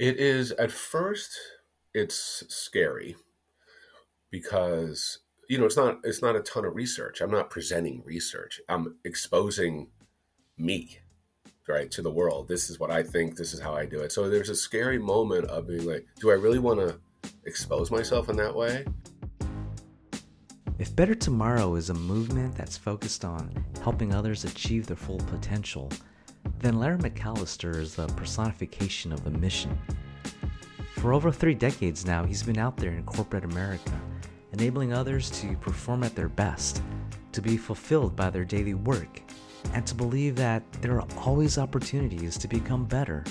It is at first it's scary because you know it's not it's not a ton of research. I'm not presenting research. I'm exposing me right to the world. This is what I think. This is how I do it. So there's a scary moment of being like, do I really want to expose myself in that way? If Better Tomorrow is a movement that's focused on helping others achieve their full potential, then Larry McAlister is the personification of the mission. For over three decades now, he's been out there in corporate America, enabling others to perform at their best, to be fulfilled by their daily work, and to believe that there are always opportunities to become better,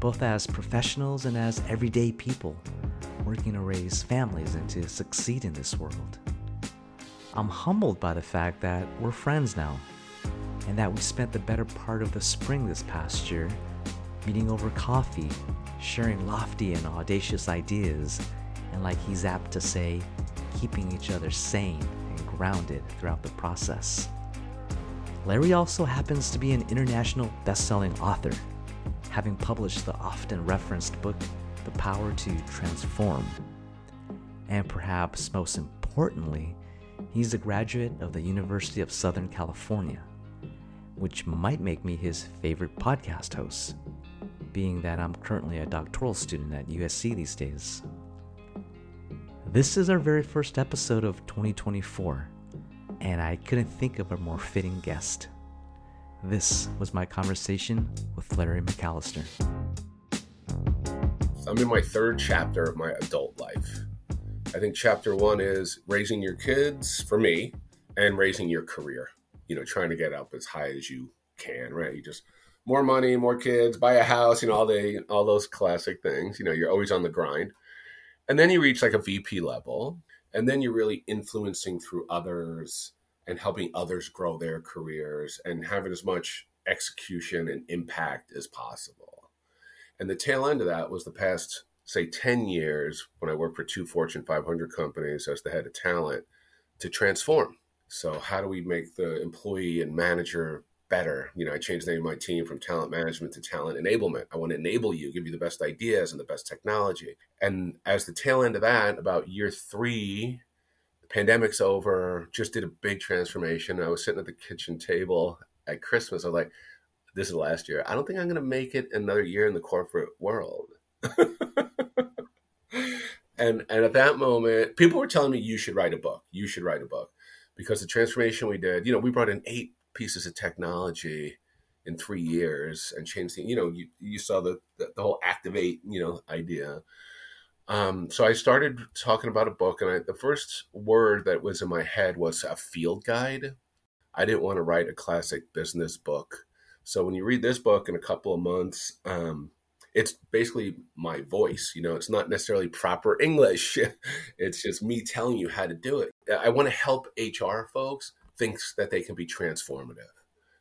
both as professionals and as everyday people, working to raise families and to succeed in this world. I'm humbled by the fact that we're friends now and that we spent the better part of the spring this past year meeting over coffee, sharing lofty and audacious ideas, and like he's apt to say, keeping each other sane and grounded throughout the process. Larry also happens to be an international best-selling author, having published the often referenced book The Power to Transform. And perhaps most importantly, he's a graduate of the University of Southern California which might make me his favorite podcast host, being that I'm currently a doctoral student at USC these days. This is our very first episode of 2024, and I couldn't think of a more fitting guest. This was my conversation with Larry McAlister. I'm in my third chapter of my adult life. I think chapter one is raising your kids for me and raising your career you know, trying to get up as high as you can, right? You just more money, more kids, buy a house, you know, all the all those classic things. You know, you're always on the grind. And then you reach like a VP level, and then you're really influencing through others and helping others grow their careers and having as much execution and impact as possible. And the tail end of that was the past, say, 10 years when I worked for two Fortune 500 companies as the head of talent to transform so how do we make the employee and manager better? You know, I changed the name of my team from talent management to talent enablement. I want to enable you, give you the best ideas and the best technology. And as the tail end of that, about year three, the pandemic's over, just did a big transformation. I was sitting at the kitchen table at Christmas. I was like, this is last year. I don't think I'm going to make it another year in the corporate world. and and at that moment, people were telling me you should write a book. You should write a book because the transformation we did, you know, we brought in eight pieces of technology in three years and changed the, you know, you, you saw the, the, the whole activate, you know, idea. Um, so I started talking about a book, and I, the first word that was in my head was a field guide. I didn't want to write a classic business book. So when you read this book in a couple of months, um, it's basically my voice. You know, it's not necessarily proper English. it's just me telling you how to do it. I want to help HR folks think that they can be transformative,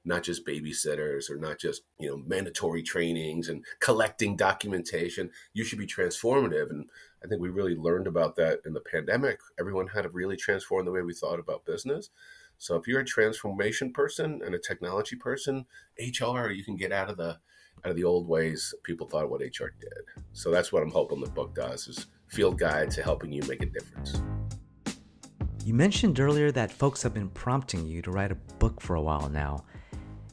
not just babysitters or not just, you know, mandatory trainings and collecting documentation. You should be transformative. And I think we really learned about that in the pandemic. Everyone had to really transform the way we thought about business. So if you're a transformation person and a technology person, HR, you can get out of the out of the old ways people thought what HR did. So that's what I'm hoping the book does is field guide to helping you make a difference. You mentioned earlier that folks have been prompting you to write a book for a while now.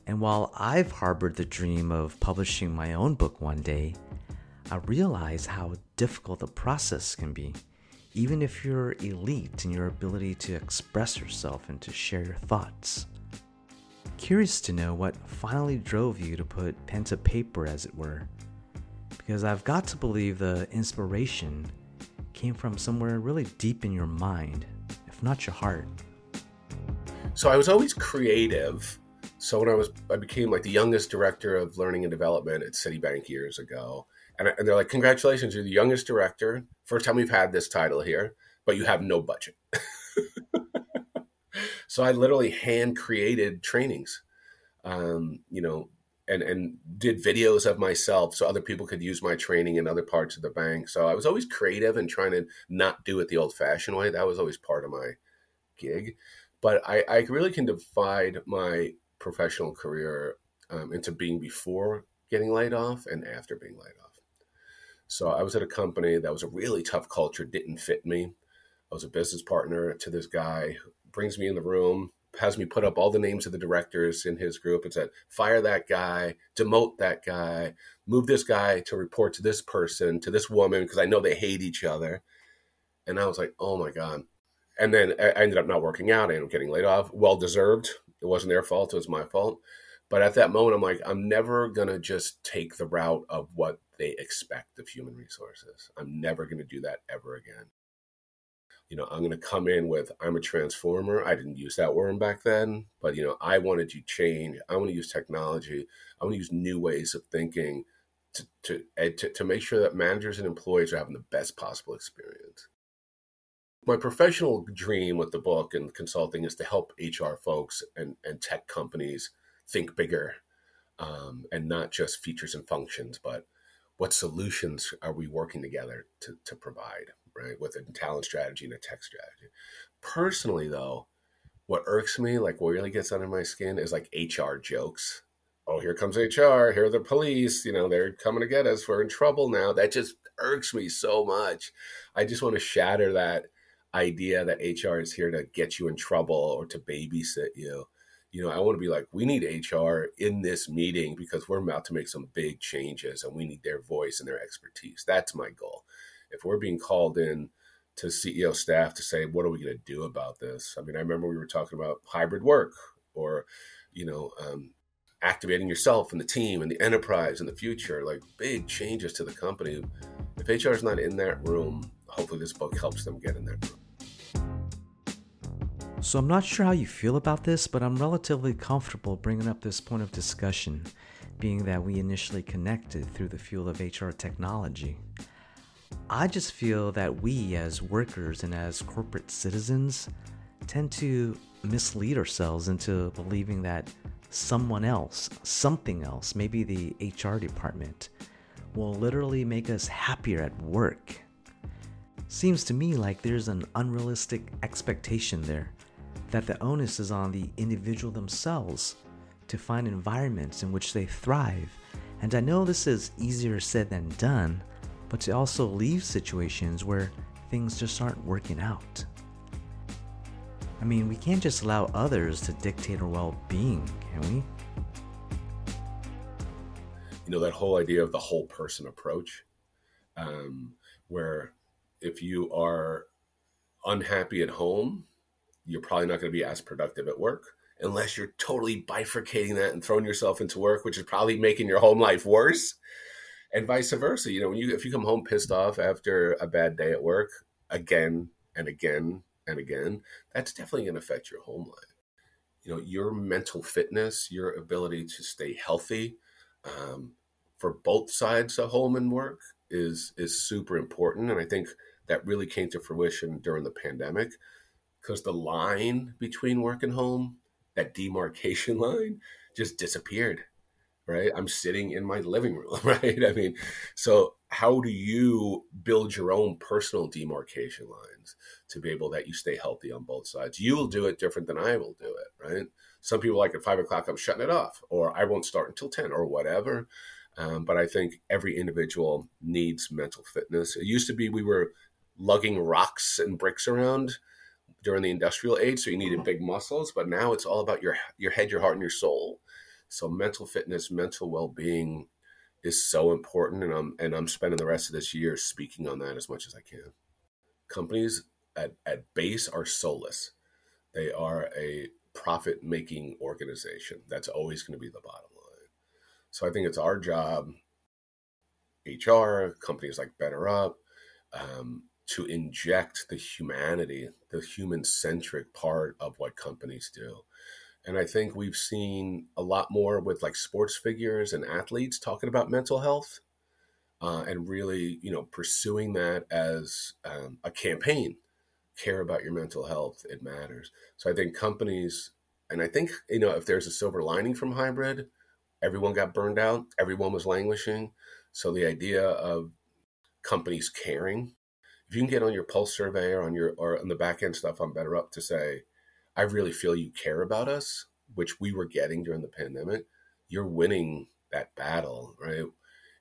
And while I've harbored the dream of publishing my own book one day, I realize how difficult the process can be, even if you're elite in your ability to express yourself and to share your thoughts. Curious to know what finally drove you to put pen to paper, as it were, because I've got to believe the inspiration came from somewhere really deep in your mind, if not your heart. So I was always creative. So when I was, I became like the youngest director of learning and development at Citibank years ago. And, and they're like, congratulations, you're the youngest director. First time we've had this title here, but you have no budget. So I literally hand created trainings, um, you know, and and did videos of myself so other people could use my training in other parts of the bank. So I was always creative and trying to not do it the old fashioned way. That was always part of my gig. But I, I really can divide my professional career um, into being before getting laid off and after being laid off. So I was at a company that was a really tough culture, didn't fit me. I was a business partner to this guy, brings me in the room, has me put up all the names of the directors in his group and said, fire that guy, demote that guy, move this guy to report to this person, to this woman, because I know they hate each other. And I was like, oh my God. And then I ended up not working out. I ended up getting laid off. Well deserved. It wasn't their fault. It was my fault. But at that moment, I'm like, I'm never going to just take the route of what they expect of human resources. I'm never going to do that ever again you know, I'm going to come in with I'm a transformer. I didn't use that word back then, but you know, I wanted to change. I want to use technology. I want to use new ways of thinking to to, to to make sure that managers and employees are having the best possible experience. My professional dream with the book and consulting is to help HR folks and, and tech companies think bigger um, and not just features and functions, but what solutions are we working together to, to provide? Right? With a talent strategy and a tech strategy. Personally, though, what irks me, like what really gets under my skin, is like HR jokes. Oh, here comes HR. Here are the police. You know, they're coming to get us. We're in trouble now. That just irks me so much. I just want to shatter that idea that HR is here to get you in trouble or to babysit you. You know, I want to be like, we need HR in this meeting because we're about to make some big changes and we need their voice and their expertise. That's my goal if we're being called in to CEO staff to say, what are we going to do about this? I mean, I remember we were talking about hybrid work or, you know, um, activating yourself and the team and the enterprise in the future, like big changes to the company. If HR is not in that room, hopefully this book helps them get in that room. So I'm not sure how you feel about this, but I'm relatively comfortable bringing up this point of discussion, being that we initially connected through the fuel of HR technology. I just feel that we, as workers and as corporate citizens, tend to mislead ourselves into believing that someone else, something else, maybe the HR department, will literally make us happier at work. Seems to me like there's an unrealistic expectation there that the onus is on the individual themselves to find environments in which they thrive. And I know this is easier said than done, but to also leave situations where things just aren't working out. I mean, we can't just allow others to dictate our well being, can we? You know, that whole idea of the whole person approach, um, where if you are unhappy at home, you're probably not going to be as productive at work unless you're totally bifurcating that and throwing yourself into work, which is probably making your home life worse and vice versa. You know, when you if you come home pissed off after a bad day at work again and again and again, that's definitely going to affect your home life. You know, your mental fitness, your ability to stay healthy um, for both sides of home and work is is super important, and I think that really came to fruition during the pandemic because the line between work and home, that demarcation line, just disappeared right? I'm sitting in my living room, right? I mean, so how do you build your own personal demarcation lines to be able that you stay healthy on both sides? You will do it different than I will do it, right? Some people like at five o'clock, I'm shutting it off, or I won't start until 10 or whatever. Um, but I think every individual needs mental fitness. It used to be we were lugging rocks and bricks around during the industrial age, so you needed big muscles. But now it's all about your your head, your heart, and your soul so mental fitness, mental well-being is so important and I'm and I'm spending the rest of this year speaking on that as much as I can. Companies at, at base are soulless. They are a profit making organization. That's always going to be the bottom line. So I think it's our job, HR, companies like BetterUp, um, to inject the humanity, the human centric part of what companies do. And I think we've seen a lot more with like sports figures and athletes talking about mental health uh, and really, you know, pursuing that as um, a campaign. Care about your mental health, it matters. So I think companies, and I think, you know, if there's a silver lining from hybrid, everyone got burned out, everyone was languishing. So the idea of companies caring, if you can get on your pulse survey or on your or on the back end stuff on BetterUp to say, I really feel you care about us, which we were getting during the pandemic, you're winning that battle, right?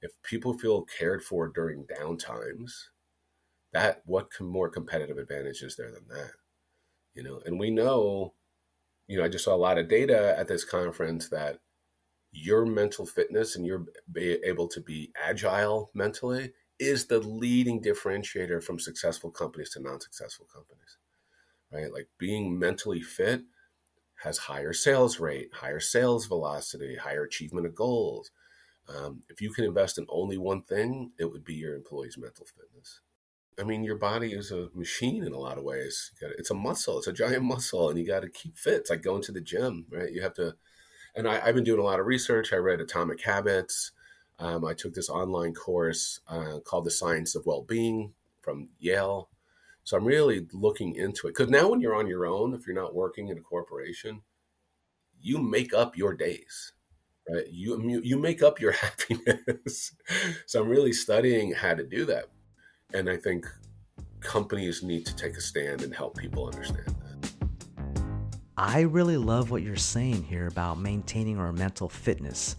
if people feel cared for during downtimes, that what more competitive advantage is there than that? You know, and we know, you know, I just saw a lot of data at this conference that your mental fitness and you're able to be agile mentally is the leading differentiator from successful companies to non-successful companies right like being mentally fit has higher sales rate higher sales velocity higher achievement of goals um, if you can invest in only one thing it would be your employees mental fitness i mean your body is a machine in a lot of ways it's a muscle it's a giant muscle and you got to keep fit it's like going to the gym right you have to and I, have been doing a lot of research. I read Atomic Habits. Um, I took this online course uh, called The Science of Well-Being from Yale. So I'm really looking into it because now when you're on your own, if you're not working in a corporation, you make up your days, right? You you make up your happiness. so I'm really studying how to do that, and I think companies need to take a stand and help people understand that. I really love what you're saying here about maintaining our mental fitness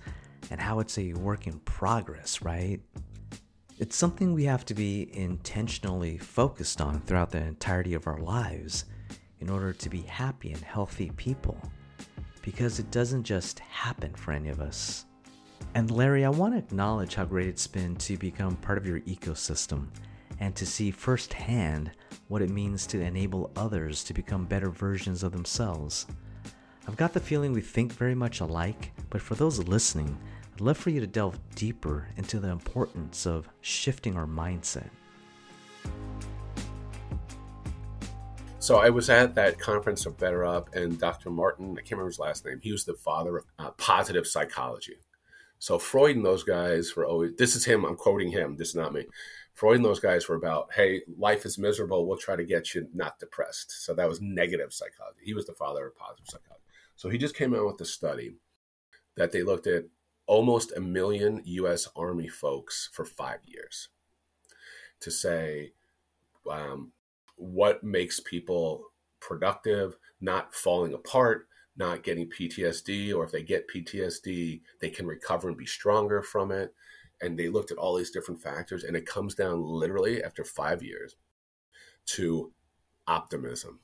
and how it's a work in progress, right? It's something we have to be intentionally focused on throughout the entirety of our lives in order to be happy and healthy people. Because it doesn't just happen for any of us. And Larry, I want to acknowledge how great it's been to become part of your ecosystem and to see firsthand what it means to enable others to become better versions of themselves. I've got the feeling we think very much alike, but for those listening, I'd love for you to delve deeper into the importance of shifting our mindset. So I was at that conference of BetterUp, and Dr. Martin, I can't remember his last name, he was the father of uh, positive psychology. So Freud and those guys were always, this is him, I'm quoting him, this is not me. Freud and those guys were about, hey, life is miserable. We'll try to get you not depressed. So that was negative psychology. He was the father of positive psychology. So he just came out with a study that they looked at almost a million U.S. Army folks for five years to say um, what makes people productive, not falling apart, not getting PTSD, or if they get PTSD, they can recover and be stronger from it and they looked at all these different factors and it comes down literally after five years to optimism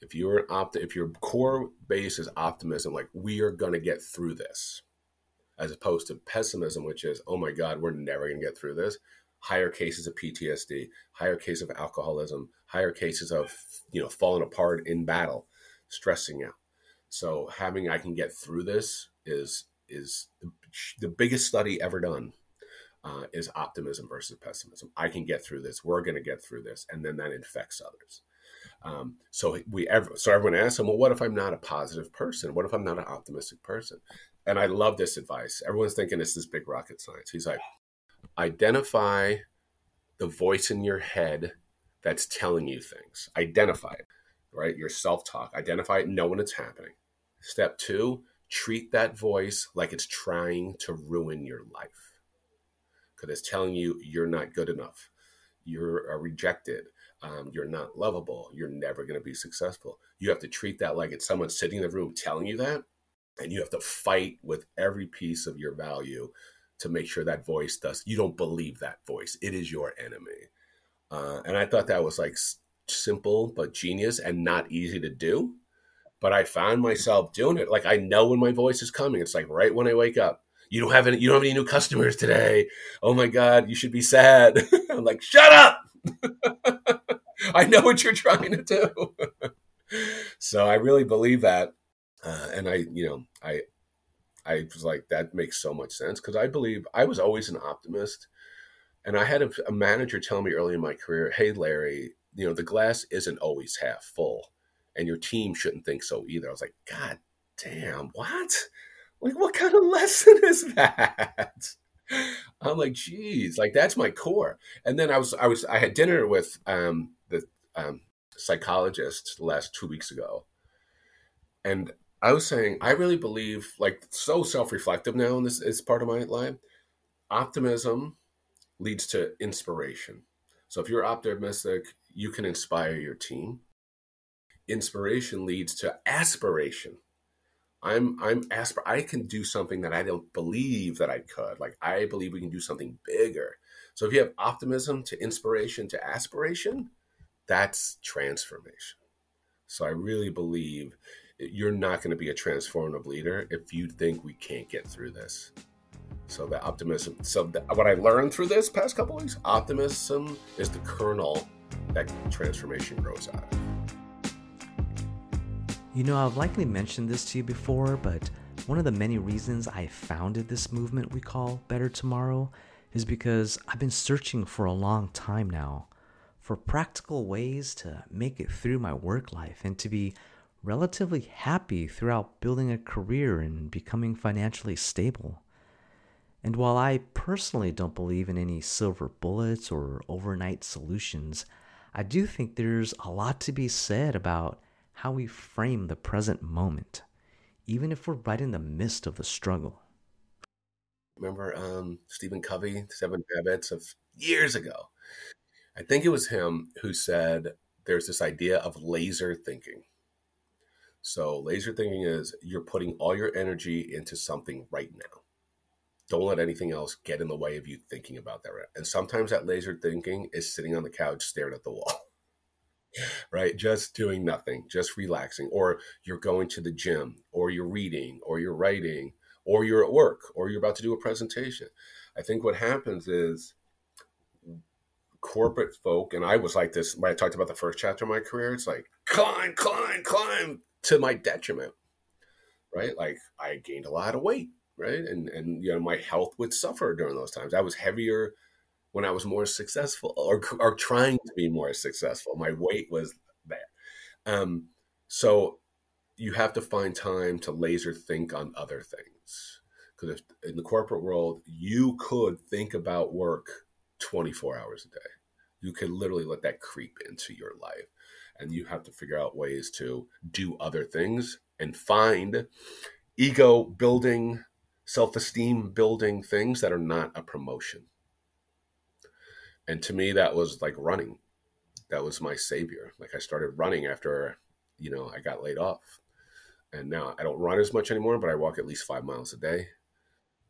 if you're an opt if your core base is optimism like we are going to get through this as opposed to pessimism which is oh my god we're never going to get through this higher cases of ptsd higher cases of alcoholism higher cases of you know falling apart in battle stressing out so having i can get through this is is the biggest study ever done uh, is optimism versus pessimism. I can get through this. We're going to get through this, and then that infects others. Um, so we ever so everyone asks him, well, what if I'm not a positive person? What if I'm not an optimistic person? And I love this advice. Everyone's thinking this is big rocket science. He's like, identify the voice in your head that's telling you things. Identify it, right? Your self talk. Identify it. Know when it's happening. Step two, treat that voice like it's trying to ruin your life because it's telling you you're not good enough you're rejected um, you're not lovable you're never going to be successful you have to treat that like it's someone sitting in the room telling you that and you have to fight with every piece of your value to make sure that voice does you don't believe that voice it is your enemy uh, and i thought that was like simple but genius and not easy to do but I found myself doing it. Like I know when my voice is coming. It's like right when I wake up. You don't have any. You don't have any new customers today. Oh my god, you should be sad. I'm like, shut up. I know what you're trying to do. so I really believe that, uh, and I, you know, I, I was like, that makes so much sense because I believe I was always an optimist, and I had a, a manager tell me early in my career, "Hey, Larry, you know, the glass isn't always half full." and your team shouldn't think so either. I was like, God damn, what? Like, what kind of lesson is that? I'm like, geez, like that's my core. And then I was, I was, I had dinner with um, the um, psychologist last two weeks ago, and I was saying, I really believe, like, so self-reflective now, and this is part of my life. Optimism leads to inspiration. So if you're optimistic, you can inspire your team inspiration leads to aspiration. I'm I'm asper I can do something that I don't believe that I could. Like I believe we can do something bigger. So if you have optimism to inspiration to aspiration, that's transformation. So I really believe you're not going to be a transformative leader if you think we can't get through this. So the optimism. So what I learned through this past couple weeks, optimism is the kernel that transformation grows out of. You know, I've likely mentioned this to you before, but one of the many reasons I founded this movement we call Better Tomorrow is because I've been searching for a long time now for practical ways to make it through my work life and to be relatively happy throughout building a career and becoming financially stable. And while I personally don't believe in any silver bullets or overnight solutions, I do think there's a lot to be said about how we frame the present moment, even if we're right in the midst of the struggle. Remember um, Stephen Covey, Seven Habits of years ago? I think it was him who said there's this idea of laser thinking. So, laser thinking is you're putting all your energy into something right now. Don't let anything else get in the way of you thinking about that. And sometimes that laser thinking is sitting on the couch staring at the wall. right? Just doing nothing, just relaxing, or you're going to the gym, or you're reading, or you're writing, or you're at work, or you're about to do a presentation. I think what happens is corporate folk, and I was like this when I talked about the first chapter of my career, it's like climb, climb, climb to my detriment, right? Like I gained a lot of weight, right? And, and, you know, my health would suffer during those times. I was heavier when I was more successful or, or trying to be more successful. My weight was bad. Um, so you have to find time to laser think on other things. Because in the corporate world, you could think about work 24 hours a day. You could literally let that creep into your life. And you have to figure out ways to do other things and find ego building, self esteem building things that are not a promotion. And to me that was like running. That was my savior. Like i started running after you know i got laid off. And now i don't run as much anymore but i walk at least five miles a day.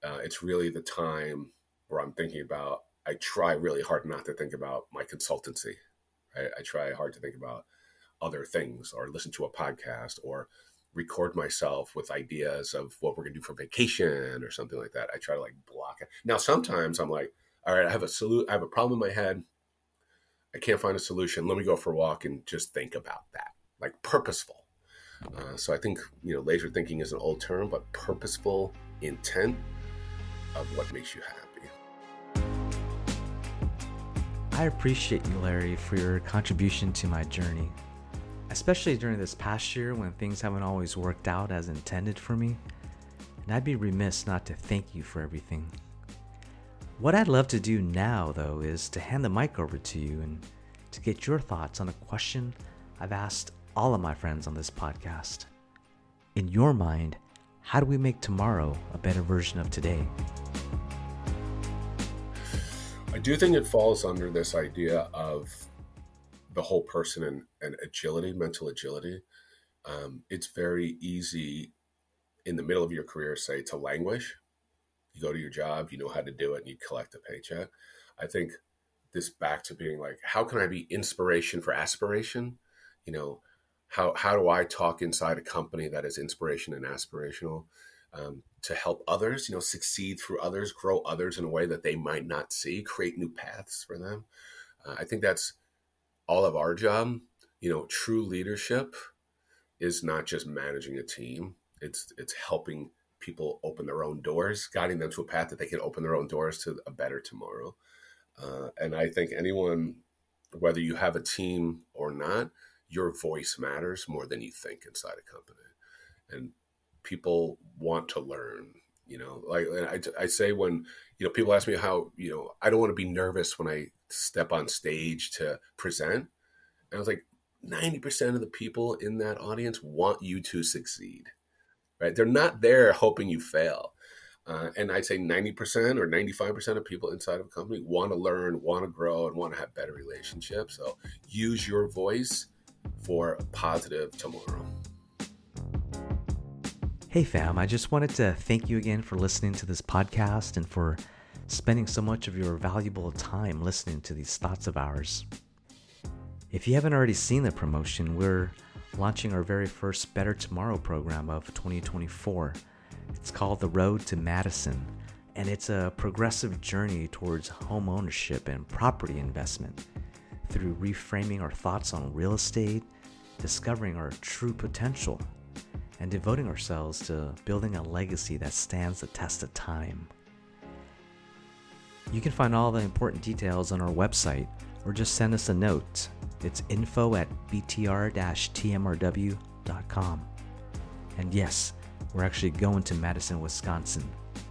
Uh, it's really the time where i'm thinking about i try really hard not to think about my consultancy. I try hard to think about other things or listen to a podcast or record myself with ideas of what we're going to do for vacation or something like that i try to like block it now sometimes i'm like all right, I have a solu- I have a problem in my head. I can't find a solution. Let me go for a walk and just think about that, like purposeful. Uh, so I think you know, laser thinking is an old term, but purposeful intent of what makes you happy. I appreciate you, Larry, for your contribution to my journey, especially during this past year when things haven't always worked out as intended for me. And I'd be remiss not to thank you for everything. What I'd love to do now, though, is to hand the mic over to you and to get your thoughts on a question I've asked all of my friends on this podcast. In your mind, how do we make tomorrow a better version of today? I do think it falls under this idea of the whole person and, and agility, mental agility. Um, it's very easy in the middle of your career, say, to languish you go to your job, you know how to do it, and you collect a paycheck. I think this back to being like, how can I be inspiration for aspiration? You know, how how do I talk inside a company that is inspiration and aspirational um, to help others? You know, succeed through others, grow others in a way that they might not see, create new paths for them. Uh, I think that's all of our job. You know, true leadership is not just managing a team; it's it's helping people open their own doors, guiding them to a path that they can open their own doors to a better tomorrow. Uh, and I think anyone, whether you have a team or not, your voice matters more than you think inside a company. And people want to learn. You know, like I, I say when you know people ask me how you know I don't want to be nervous when I step on stage to present. And I was like, ninety percent of the people in that audience want you to succeed right? They're not there hoping you fail. Uh, and I'd say 90% or 95% of people inside of a company want to learn, want to grow, and want to have better relationships. So use your voice for a positive tomorrow. Hey, fam, I just wanted to thank you again for listening to this podcast and for spending so much of your valuable time listening to these thoughts of ours. If you haven't already seen the promotion, we're launching our very first Better Tomorrow program of 2024. It's called The Road to Madison, and it's a progressive journey towards home ownership and property investment through reframing our thoughts on real estate, discovering our true potential and devoting ourselves to building a legacy that stands the test of time. You can find all the important details on our website or just send us a note. It's info at btr tmrw.com. And yes, we're actually going to Madison, Wisconsin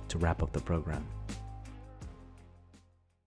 to wrap up the program.